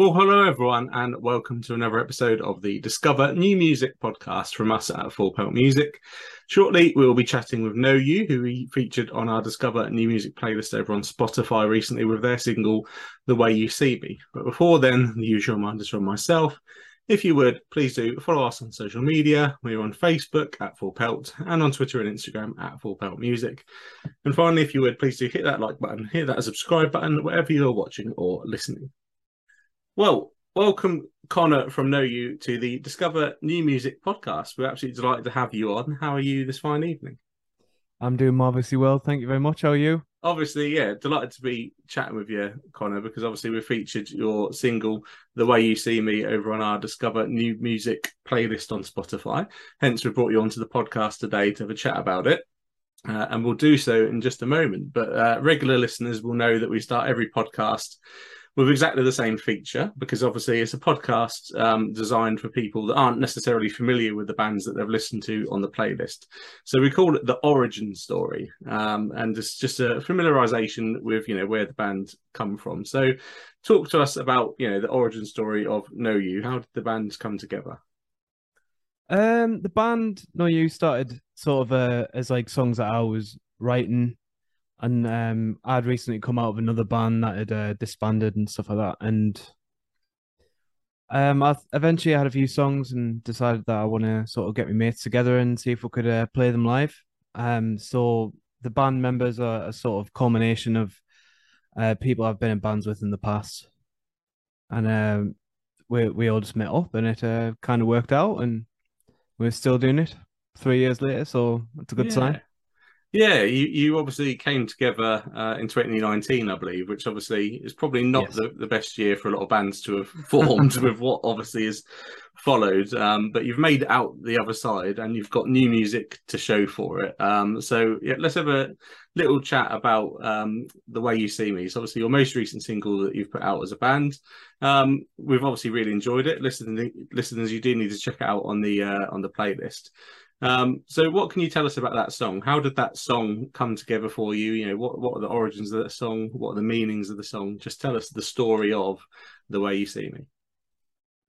Well, hello everyone, and welcome to another episode of the Discover New Music podcast from us at Full Pelt Music. Shortly, we will be chatting with Know You, who we featured on our Discover New Music playlist over on Spotify recently with their single "The Way You See Me." But before then, the usual reminders from myself. If you would, please do follow us on social media. We're on Facebook at Full Pelt and on Twitter and Instagram at Full Pelt Music. And finally, if you would, please do hit that like button, hit that subscribe button, wherever you're watching or listening. Well, welcome, Connor from Know You, to the Discover New Music podcast. We're absolutely delighted to have you on. How are you this fine evening? I'm doing marvelously well. Thank you very much. How are you? Obviously, yeah, delighted to be chatting with you, Connor, because obviously we featured your single "The Way You See Me" over on our Discover New Music playlist on Spotify. Hence, we brought you onto the podcast today to have a chat about it. Uh, and we'll do so in just a moment. But uh, regular listeners will know that we start every podcast with exactly the same feature because obviously it's a podcast um, designed for people that aren't necessarily familiar with the bands that they've listened to on the playlist. So we call it the origin story, um, and it's just a familiarization with you know where the band come from. So talk to us about you know the origin story of Know You. How did the bands come together? Um, the band Know You started sort of uh, as like songs that I was writing and um, I'd recently come out of another band that had uh, disbanded and stuff like that, and um, I eventually had a few songs and decided that I want to sort of get my mates together and see if we could uh, play them live. Um, so the band members are a sort of culmination of uh, people I've been in bands with in the past, and um, we we all just met up and it uh, kind of worked out, and we're still doing it three years later, so it's a good yeah. sign. Yeah, you, you obviously came together uh, in 2019, I believe, which obviously is probably not yes. the, the best year for a lot of bands to have formed with what obviously is followed. Um, but you've made it out the other side and you've got new music to show for it. Um, so yeah, let's have a little chat about um, the way you see me. So obviously your most recent single that you've put out as a band. Um, we've obviously really enjoyed it. Listeners, listeners, you do need to check it out on the uh, on the playlist. Um, so, what can you tell us about that song? How did that song come together for you? You know, what what are the origins of that song? What are the meanings of the song? Just tell us the story of the way you see me.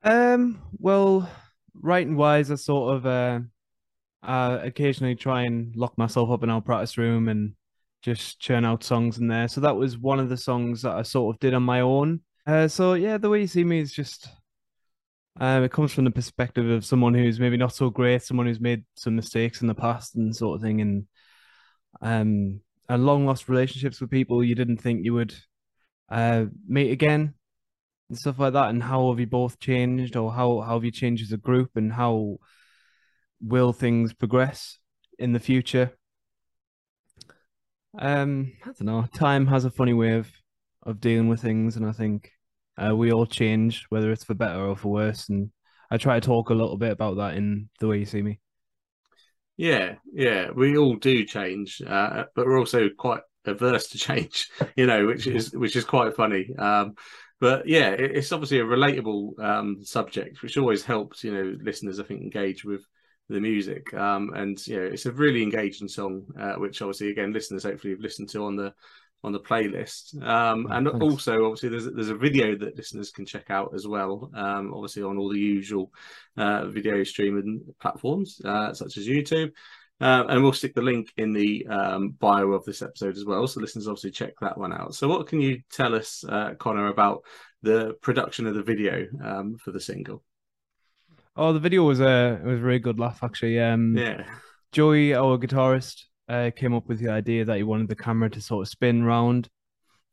Um. Well, writing wise, I sort of uh, uh occasionally try and lock myself up in our practice room and just churn out songs in there. So that was one of the songs that I sort of did on my own. Uh, so yeah, the way you see me is just um, it comes from the perspective of someone who's maybe not so great, someone who's made some mistakes in the past and sort of thing, and um, and long lost relationships with people you didn't think you would uh, meet again, and stuff like that. And how have you both changed, or how how have you changed as a group, and how will things progress in the future? Um, I don't know. Time has a funny way of of dealing with things, and I think uh, we all change, whether it's for better or for worse. And I try to talk a little bit about that in the way you see me. Yeah, yeah, we all do change, uh, but we're also quite averse to change, you know, which is which is quite funny. Um, but yeah, it, it's obviously a relatable um, subject, which always helps, you know, listeners I think engage with the music. Um, and you know, it's a really engaging song, uh, which obviously again listeners hopefully have listened to on the on the playlist. Um, oh, and thanks. also, obviously, there's there's a video that listeners can check out as well. Um, obviously, on all the usual uh, video streaming platforms uh, such as YouTube. Uh, and we'll stick the link in the um, bio of this episode as well, so listeners obviously check that one out. So, what can you tell us, uh, Connor, about the production of the video um, for the single? Oh, the video was a was a really good laugh actually. Um, yeah, Joey, our guitarist, uh, came up with the idea that he wanted the camera to sort of spin round.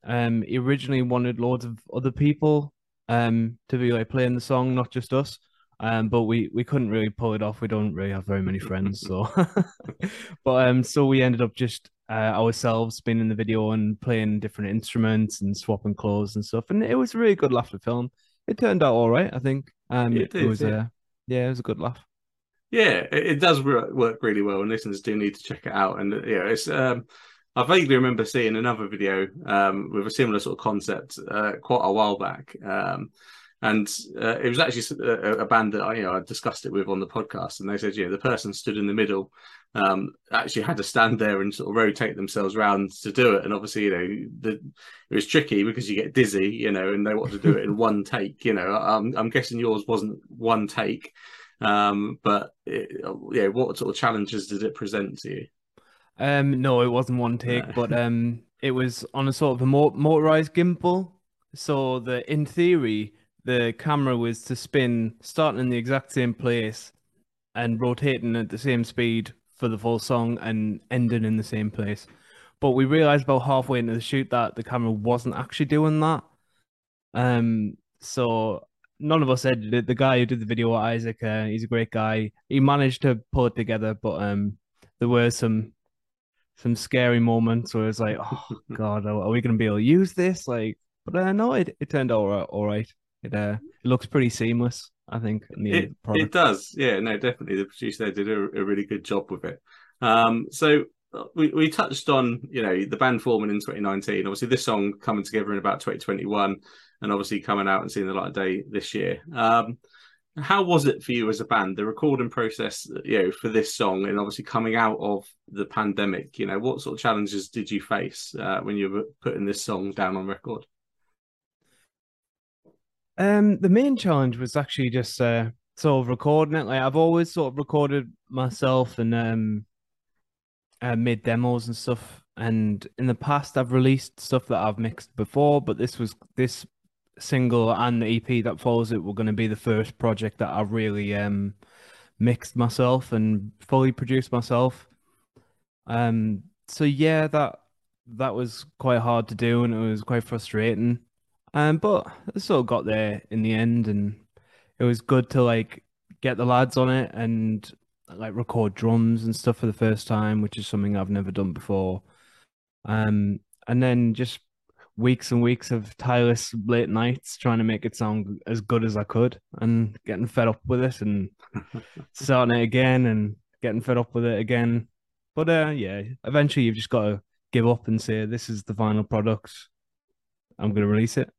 Um, he originally wanted loads of other people um to be like playing the song, not just us. Um, but we we couldn't really pull it off. We don't really have very many friends, so. but um, so we ended up just uh, ourselves spinning the video and playing different instruments and swapping clothes and stuff, and it was a really good laugh to film. It turned out all right, I think. Um, it, it was yeah. Uh, yeah, it was a good laugh. Yeah, it, it, does work really well, and listeners do need to check it out. And yeah, it's um, I vaguely remember seeing another video um, with a similar sort of concept uh, quite a while back. Um, and uh, it was actually a, a, band that I, you know, I discussed it with on the podcast, and they said, you know, the person stood in the middle um, actually had to stand there and sort of rotate themselves around to do it. And obviously, you know, the, it was tricky because you get dizzy, you know, and they want to do it in one take. You know, I'm, I'm guessing yours wasn't one take, um, but it, yeah, what sort of challenges did it present to you? Um, no, it wasn't one take, no. but um, it was on a sort of a motorized gimbal. So the in theory, the camera was to spin starting in the exact same place and rotating at the same speed for the full song and ending in the same place. But we realized about halfway into the shoot that the camera wasn't actually doing that. Um, so none of us said it. The guy who did the video, Isaac, uh, he's a great guy. He managed to pull it together, but um, there were some some scary moments where it's like, oh god, are, we going to be able to use this? Like, but uh, no, it, it turned out all right. All right. It uh, it looks pretty seamless. I think it, it does. Yeah, no, definitely. The producer there did a, a really good job with it. Um, so uh, we, we touched on you know the band forming in 2019 obviously this song coming together in about 2021 and obviously coming out and seeing the light of day this year. Um, how was it for you as a band the recording process you know for this song and obviously coming out of the pandemic you know what sort of challenges did you face uh, when you were putting this song down on record? Um the main challenge was actually just uh sort of recording it. Like i've always sort of recorded myself and um uh, made demos and stuff. And in the past i've released stuff that i've mixed before but this was this single and the EP that follows it were going to be the first project that I really um mixed myself and fully produced myself. Um so yeah, that that was quite hard to do and it was quite frustrating. Um but I sort of got there in the end and it was good to like get the lads on it and like record drums and stuff for the first time, which is something I've never done before. Um and then just weeks and weeks of tireless late nights trying to make it sound as good as I could and getting fed up with it and starting it again and getting fed up with it again. But uh, yeah, eventually you've just got to give up and say, this is the final product. I'm going to release it.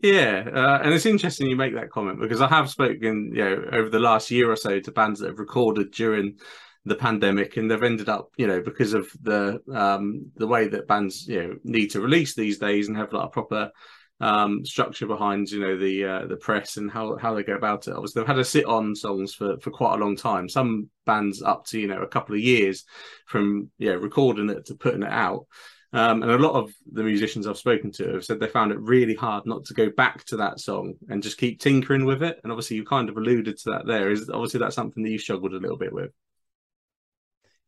Yeah, uh, and it's interesting you make that comment because I have spoken, you know, over the last year or so to bands that have recorded during the pandemic, and they've ended up, you know, because of the um, the way that bands, you know, need to release these days and have like a proper um, structure behind, you know, the uh, the press and how how they go about it. Obviously, they've had to sit on songs for for quite a long time. Some bands up to you know a couple of years from yeah recording it to putting it out. Um, and a lot of the musicians I've spoken to have said they found it really hard not to go back to that song and just keep tinkering with it. And obviously, you kind of alluded to that there. Is obviously that's something that you struggled a little bit with.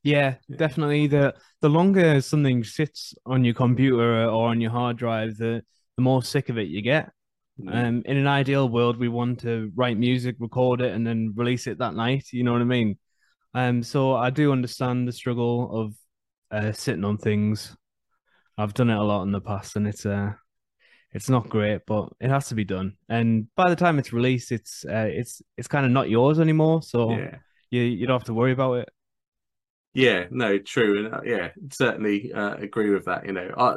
Yeah, definitely. The the longer something sits on your computer or on your hard drive, the the more sick of it you get. Mm. Um, in an ideal world, we want to write music, record it, and then release it that night. You know what I mean? Um, so I do understand the struggle of uh, sitting on things. I've done it a lot in the past, and it's uh, it's not great, but it has to be done. And by the time it's released, it's uh, it's it's kind of not yours anymore. So yeah. you you don't have to worry about it. Yeah, no, true, and uh, yeah, certainly uh, agree with that. You know, I,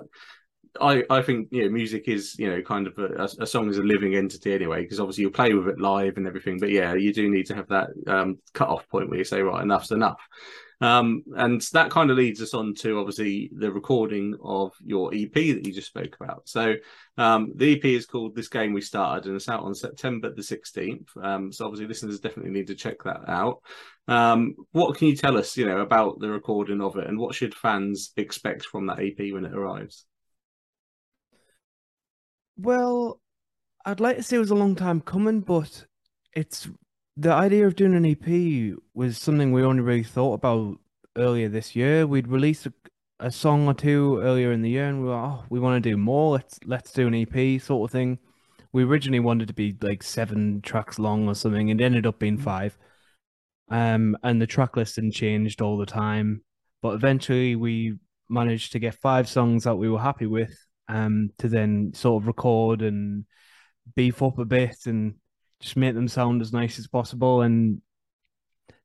I, I think you know, music is you know kind of a, a song is a living entity anyway, because obviously you play with it live and everything. But yeah, you do need to have that um, cut off point where you say, right, enough's enough. Um, and that kind of leads us on to obviously the recording of your EP that you just spoke about. So um, the EP is called This Game We Started and it's out on September the 16th. Um, so obviously listeners definitely need to check that out. Um, what can you tell us, you know, about the recording of it and what should fans expect from that EP when it arrives? Well, I'd like to say it was a long time coming, but it's the idea of doing an EP was something we only really thought about earlier this year. We'd released a, a song or two earlier in the year, and we were, oh, we want to do more. Let's let's do an EP sort of thing. We originally wanted to be like seven tracks long or something, and it ended up being mm-hmm. five. Um, and the track listing changed all the time, but eventually we managed to get five songs that we were happy with. Um, to then sort of record and beef up a bit and just make them sound as nice as possible. And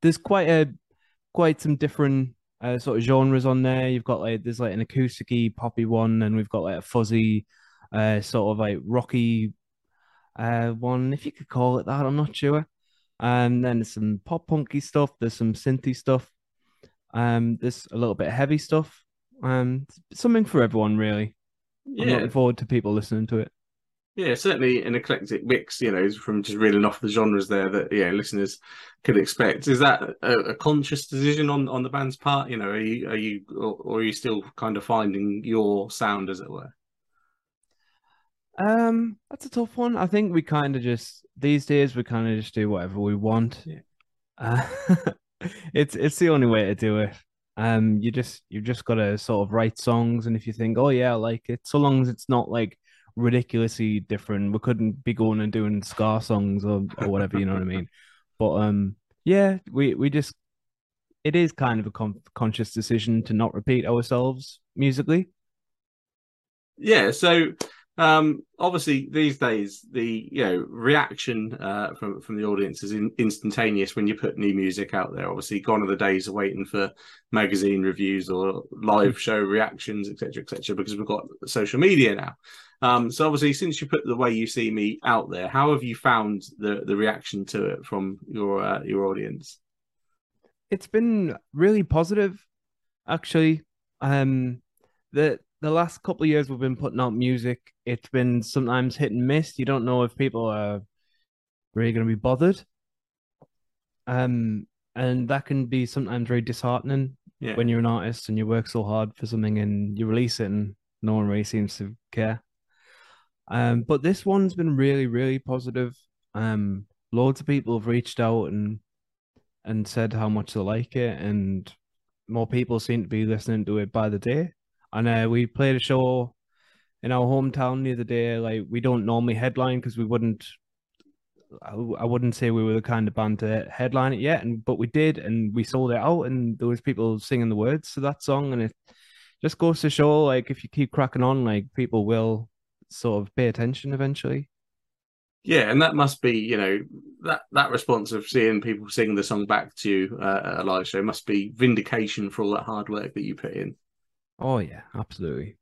there's quite a quite some different uh, sort of genres on there. You've got like there's like an acousticy poppy one, and we've got like a fuzzy, uh, sort of like rocky, uh, one if you could call it that. I'm not sure. And then there's some pop punky stuff. There's some synthy stuff. Um, there's a little bit of heavy stuff. Um, something for everyone, really. I'm Yeah, looking forward to people listening to it. Yeah, certainly an eclectic mix. You know, from just reeling off the genres there that yeah listeners could expect. Is that a, a conscious decision on on the band's part? You know, are you are you or, or are you still kind of finding your sound, as it were? Um, that's a tough one. I think we kind of just these days we kind of just do whatever we want. Yeah. Uh, it's it's the only way to do it. Um, you just you've just got to sort of write songs, and if you think, oh yeah, I like it, so long as it's not like ridiculously different, we couldn't be going and doing ska songs or or whatever, you know what I mean? But um, yeah, we we just it is kind of a con conscious decision to not repeat ourselves musically. Yeah, so um, obviously these days the you know reaction uh, from from the audience is in, instantaneous when you put new music out there. Obviously, gone are the days of waiting for magazine reviews or live show reactions, etc., etc. because we've got social media now. Um, so obviously, since you put the way you see me out there, how have you found the the reaction to it from your uh, your audience? It's been really positive, actually. Um, the the last couple of years we've been putting out music, it's been sometimes hit and miss. You don't know if people are really going to be bothered. Um, and that can be sometimes very disheartening Yeah, when you're an artist and you work so hard for something and you release it and no one really seems to care. Um, but this one's been really, really positive. Um, loads of people have reached out and and said how much they like it, and more people seem to be listening to it by the day. And uh, we played a show in our hometown the other day. Like we don't normally headline because we wouldn't. I, I wouldn't say we were the kind of band to headline it yet, and but we did, and we sold it out, and there was people singing the words to that song, and it just goes to show, like if you keep cracking on, like people will sort of pay attention eventually. Yeah, and that must be, you know, that that response of seeing people sing the song back to you uh, at a live show must be vindication for all that hard work that you put in. Oh yeah, absolutely.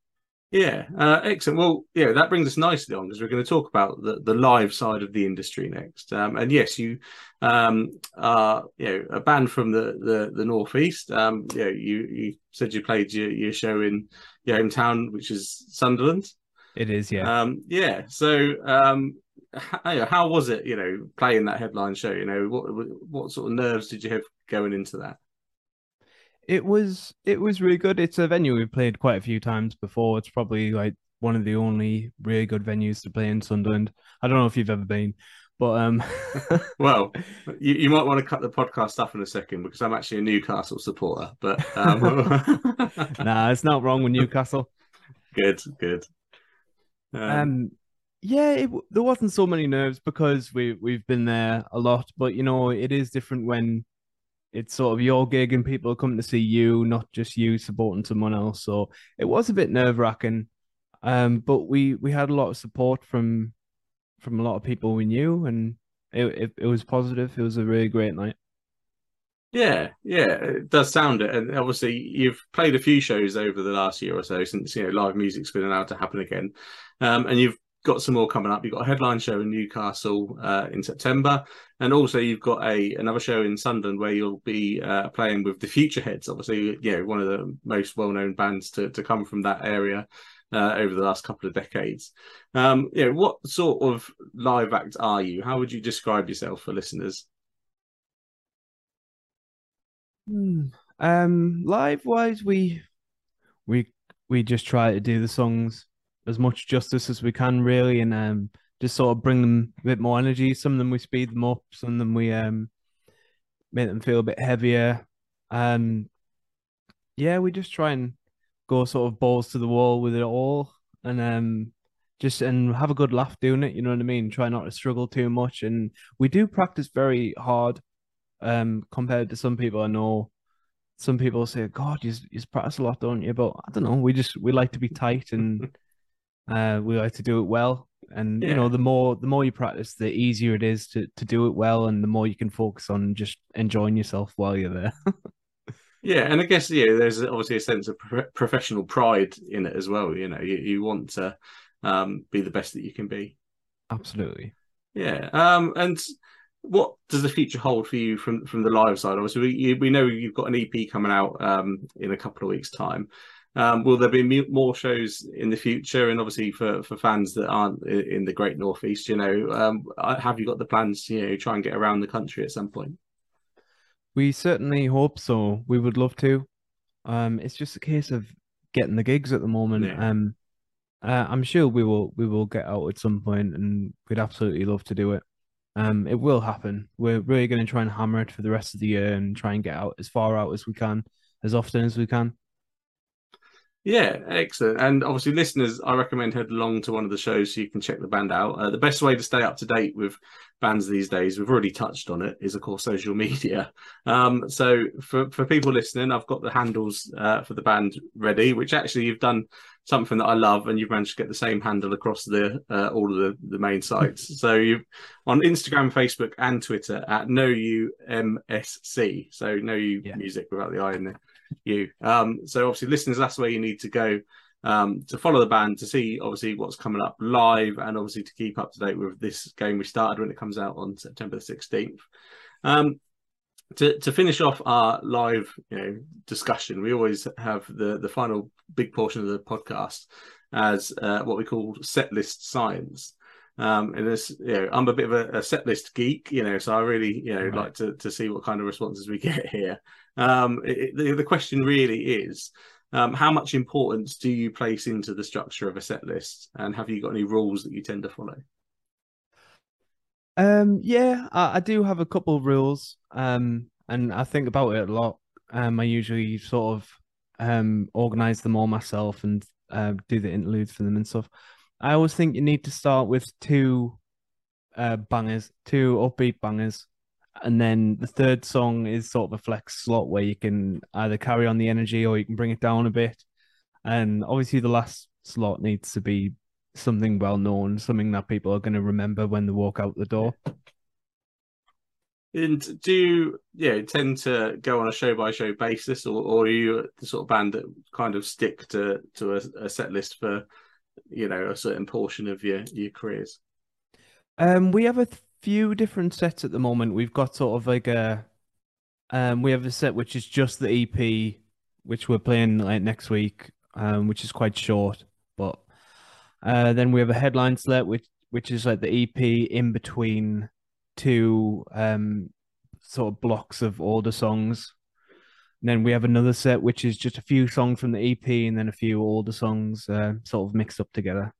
Yeah, uh, excellent. Well, yeah, that brings us nicely on because we're going to talk about the, the live side of the industry next. Um, and yes, you um, are, you know, a band from the the, the northeast. Um, you, know, you you said you played your, your show in your hometown, which is Sunderland. It is, yeah. Um, yeah. So, um, how, how was it? You know, playing that headline show. You know, what what sort of nerves did you have going into that? It was it was really good. It's a venue we've played quite a few times before. It's probably like one of the only really good venues to play in Sunderland. I don't know if you've ever been, but um Well, you, you might want to cut the podcast off in a second because I'm actually a Newcastle supporter. But um, nah, it's not wrong with Newcastle. good, good. Um, Um yeah, it, there wasn't so many nerves because we we've been there a lot, but you know, it is different when it's sort of your gig and people are coming to see you, not just you supporting someone else. So it was a bit nerve wracking. Um, but we we had a lot of support from from a lot of people we knew, and it, it it was positive. It was a really great night. Yeah, yeah, it does sound it. And obviously, you've played a few shows over the last year or so since you know live music's been allowed to happen again, um, and you've got some more coming up. You've got a headline show in Newcastle uh, in September, and also you've got a another show in Sunderland where you'll be uh, playing with the Futureheads. Obviously, yeah, one of the most well known bands to to come from that area. Uh, over the last couple of decades, um, yeah. What sort of live act are you? How would you describe yourself for listeners? Hmm. Um, live wise, we we we just try to do the songs as much justice as we can, really, and um, just sort of bring them a bit more energy. Some of them we speed them up, some of them we um make them feel a bit heavier. Um, yeah, we just try and go sort of balls to the wall with it all, and um, just and have a good laugh doing it. You know what I mean? Try not to struggle too much, and we do practice very hard. Um, compared to some people I know, some people say, "God, you you practice a lot, don't you?" But I don't know. We just we like to be tight and uh, we like to do it well. And you know, the more the more you practice, the easier it is to to do it well, and the more you can focus on just enjoying yourself while you're there. Yeah, and I guess yeah, there's obviously a sense of pro- professional pride in it as well. You know, you, you want to um, be the best that you can be. Absolutely. Yeah, um, and what does the future hold for you from from the live side? Obviously, we, we know you've got an EP coming out um, in a couple of weeks' time. Um, will there be more shows in the future? And obviously, for, for fans that aren't in the Great Northeast, you know, um, have you got the plans to you know try and get around the country at some point? We certainly hope so. We would love to. Um, it's just a case of getting the gigs at the moment. Yeah. Um, uh, I'm sure we will we will get out at some point, and we'd absolutely love to do it. Um, it will happen. We're really going to try and hammer it for the rest of the year and try and get out as far out as we can, as often as we can. Yeah, excellent. And obviously, listeners, I recommend head along to one of the shows so you can check the band out. Uh, the best way to stay up to date with bands these days, we've already touched on it, is of course social media. Um, so for, for people listening, I've got the handles uh, for the band ready, which actually you've done something that I love, and you've managed to get the same handle across the uh, all of the, the main sites. so you on Instagram, Facebook, and Twitter at Know You MSC. So Know You yeah. Music without the I in the you. Um, so obviously, listeners, that's where you need to go um, to follow the band to see obviously what's coming up live, and obviously to keep up to date with this game we started when it comes out on September the sixteenth. Um, to, to finish off our live you know discussion, we always have the the final big portion of the podcast as uh, what we call set list science. Um, and this, you know, I'm a bit of a, a, set list geek, you know, so I really, you know, right. like to, to see what kind of responses we get here. Um, it, the, the question really is, um, how much importance do you place into the structure of a set list, and have you got any rules that you tend to follow? Um, yeah, I, I do have a couple of rules, um, and I think about it a lot. Um, I usually sort of um organize them all myself and uh, do the interludes for them and stuff. I always think you need to start with two uh, bangers, two upbeat bangers, and then the third song is sort of a flex slot where you can either carry on the energy or you can bring it down a bit. And obviously, the last slot needs to be something well known, something that people are going to remember when they walk out the door. And do you, yeah, tend to go on a show by show basis, or, or are you the sort of band that kind of stick to to a, a set list for you know a certain portion of your your careers? Um, we have a few different sets at the moment. We've got sort of like a um, we have a set which is just the EP, which we're playing like next week, um, which is quite short. But uh, then we have a headline set which which is like the EP in between two um sort of blocks of older songs. And then we have another set which is just a few songs from the EP and then a few older songs uh, sort of mixed up together.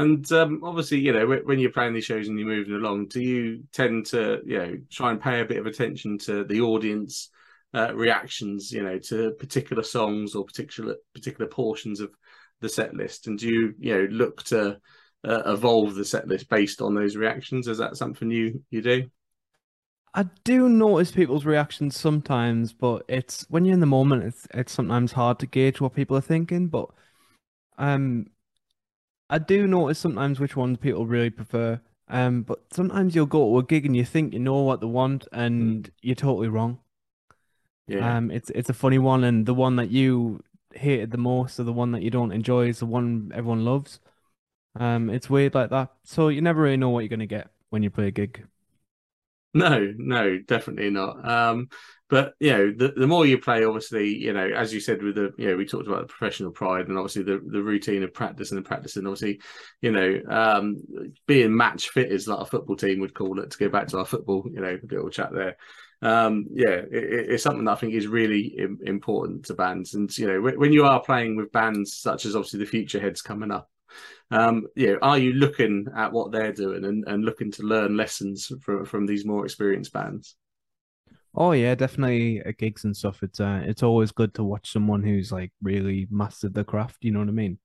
And um, obviously, you know, when you're playing these shows and you're moving along, do you tend to, you know, try and pay a bit of attention to the audience uh, reactions, you know, to particular songs or particular particular portions of the set list? And do you, you know, look to uh, evolve the set list based on those reactions? Is that something you you do? I do notice people's reactions sometimes, but it's when you're in the moment, it's it's sometimes hard to gauge what people are thinking. But um, I do notice sometimes which ones people really prefer. Um, but sometimes you'll go to a gig and you think you know what they want, and mm. you're totally wrong. Yeah. Um, it's it's a funny one, and the one that you hated the most, or the one that you don't enjoy, is the one everyone loves. Um, it's weird like that. So you never really know what you're gonna get when you play a gig. No, no, definitely not. Um, but you know, the, the more you play, obviously, you know, as you said with the, you know, we talked about the professional pride and obviously the, the routine of practice and the practice, and obviously, you know, um, being match fit is like a football team would call it. To go back to our football, you know, little chat there. Um, yeah, it, it's something that I think is really important to bands, and you know, when you are playing with bands such as obviously the Futureheads coming up, um, you know, are you looking at what they're doing and, and looking to learn lessons from from these more experienced bands? Oh yeah, definitely at gigs and stuff. It's uh, it's always good to watch someone who's like really mastered the craft. You know what I mean?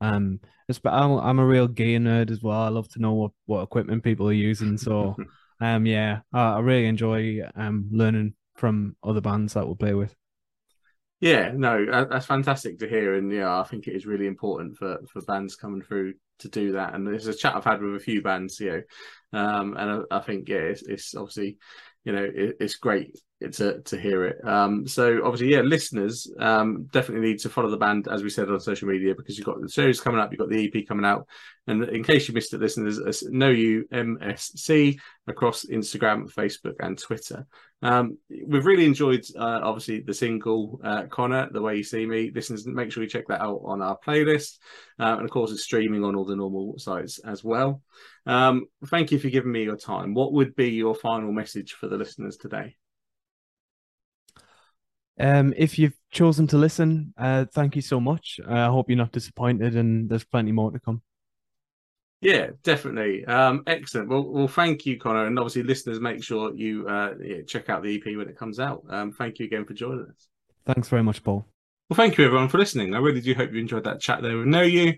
Um, it's but I'm I'm a real gear nerd as well. I love to know what what equipment people are using. So, um, yeah, I, I really enjoy um learning from other bands that we'll play with. Yeah, no, that's fantastic to hear, and yeah, I think it is really important for for bands coming through to do that. And there's a chat I've had with a few bands, you know, um, and I, I think yeah, it's, it's, obviously, you know, it, it's great to to hear it. Um, so obviously, yeah, listeners um, definitely need to follow the band as we said on social media because you've got the shows coming up, you've got the EP coming out, and in case you missed it, listeners, know you MSC across Instagram, Facebook, and Twitter. Um, we've really enjoyed uh, obviously the single uh, Connor, the way you see me. Listeners, make sure you check that out on our playlist, uh, and of course, it's streaming on all the normal sites as well. Um, thank you for giving me your time. What would be your final message for the listeners today? Um, if you've chosen to listen, uh, thank you so much. Uh, I hope you're not disappointed, and there's plenty more to come. Yeah, definitely. Um, excellent. Well, well, thank you, Connor, and obviously, listeners, make sure you uh, yeah, check out the EP when it comes out. Um, thank you again for joining us. Thanks very much, Paul. Well, thank you everyone for listening. I really do hope you enjoyed that chat there with Know You.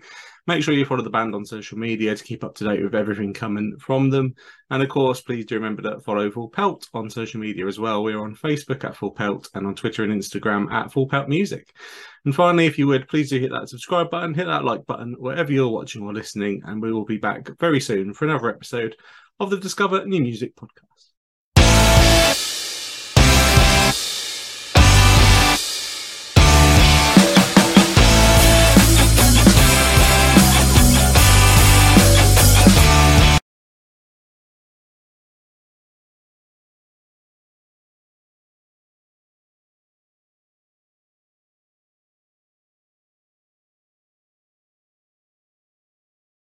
Make sure you follow the band on social media to keep up to date with everything coming from them. And of course, please do remember to follow Full Pelt on social media as well. We're on Facebook at Full Pelt and on Twitter and Instagram at Full Pelt Music. And finally, if you would, please do hit that subscribe button, hit that like button, wherever you're watching or listening. And we will be back very soon for another episode of the Discover New Music podcast.